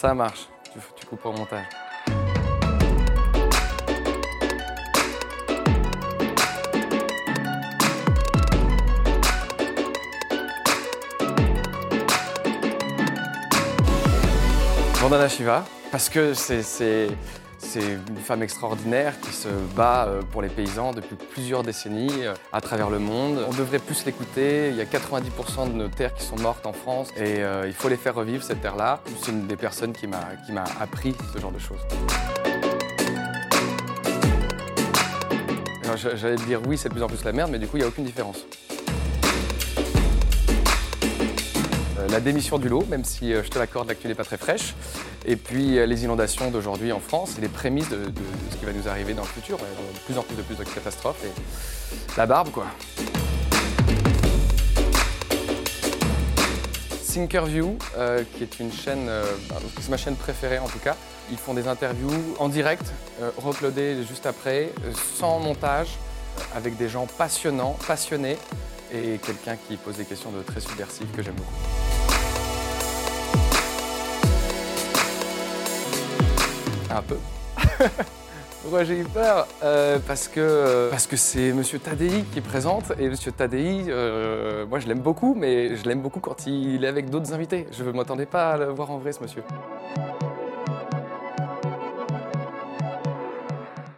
Ça marche, tu, tu coupes au montage. Vandana Shiva, parce que c'est c'est- une femme extraordinaire qui se bat euh, pour les paysans depuis plusieurs décennies euh, à travers le monde. On devrait plus l'écouter. Il y a 90% de nos terres qui sont mortes en France et euh, il faut les faire revivre, cette terre-là. C'est une des personnes qui m'a appris ce genre de choses. J'allais dire oui, c'est de plus en plus la merde, mais du coup, il n'y a aucune différence. La démission du lot, même si je te l'accorde, l'actu n'est pas très fraîche. Et puis euh, les inondations d'aujourd'hui en France et les prémices de, ce qui va nous arriver dans le futur. De plus en plus de plus de catastrophes et la barbe quoi. Thinkerview, euh, qui est une chaîne, euh, c'est ma chaîne préférée en tout cas. Ils font des interviews en direct, euh, juste après, sans montage, avec des gens passionnants, passionnés, et quelqu'un qui pose des questions de très subversives que j'aime beaucoup. Un peu. Pourquoi j'ai eu peur? Euh, Parce que parce que c'est Monsieur Tadei qui présente et Monsieur Tadei, euh, moi je l'aime beaucoup, mais je l'aime beaucoup quand il est avec d'autres invités. Je ne m'attendais pas à le voir en vrai ce monsieur.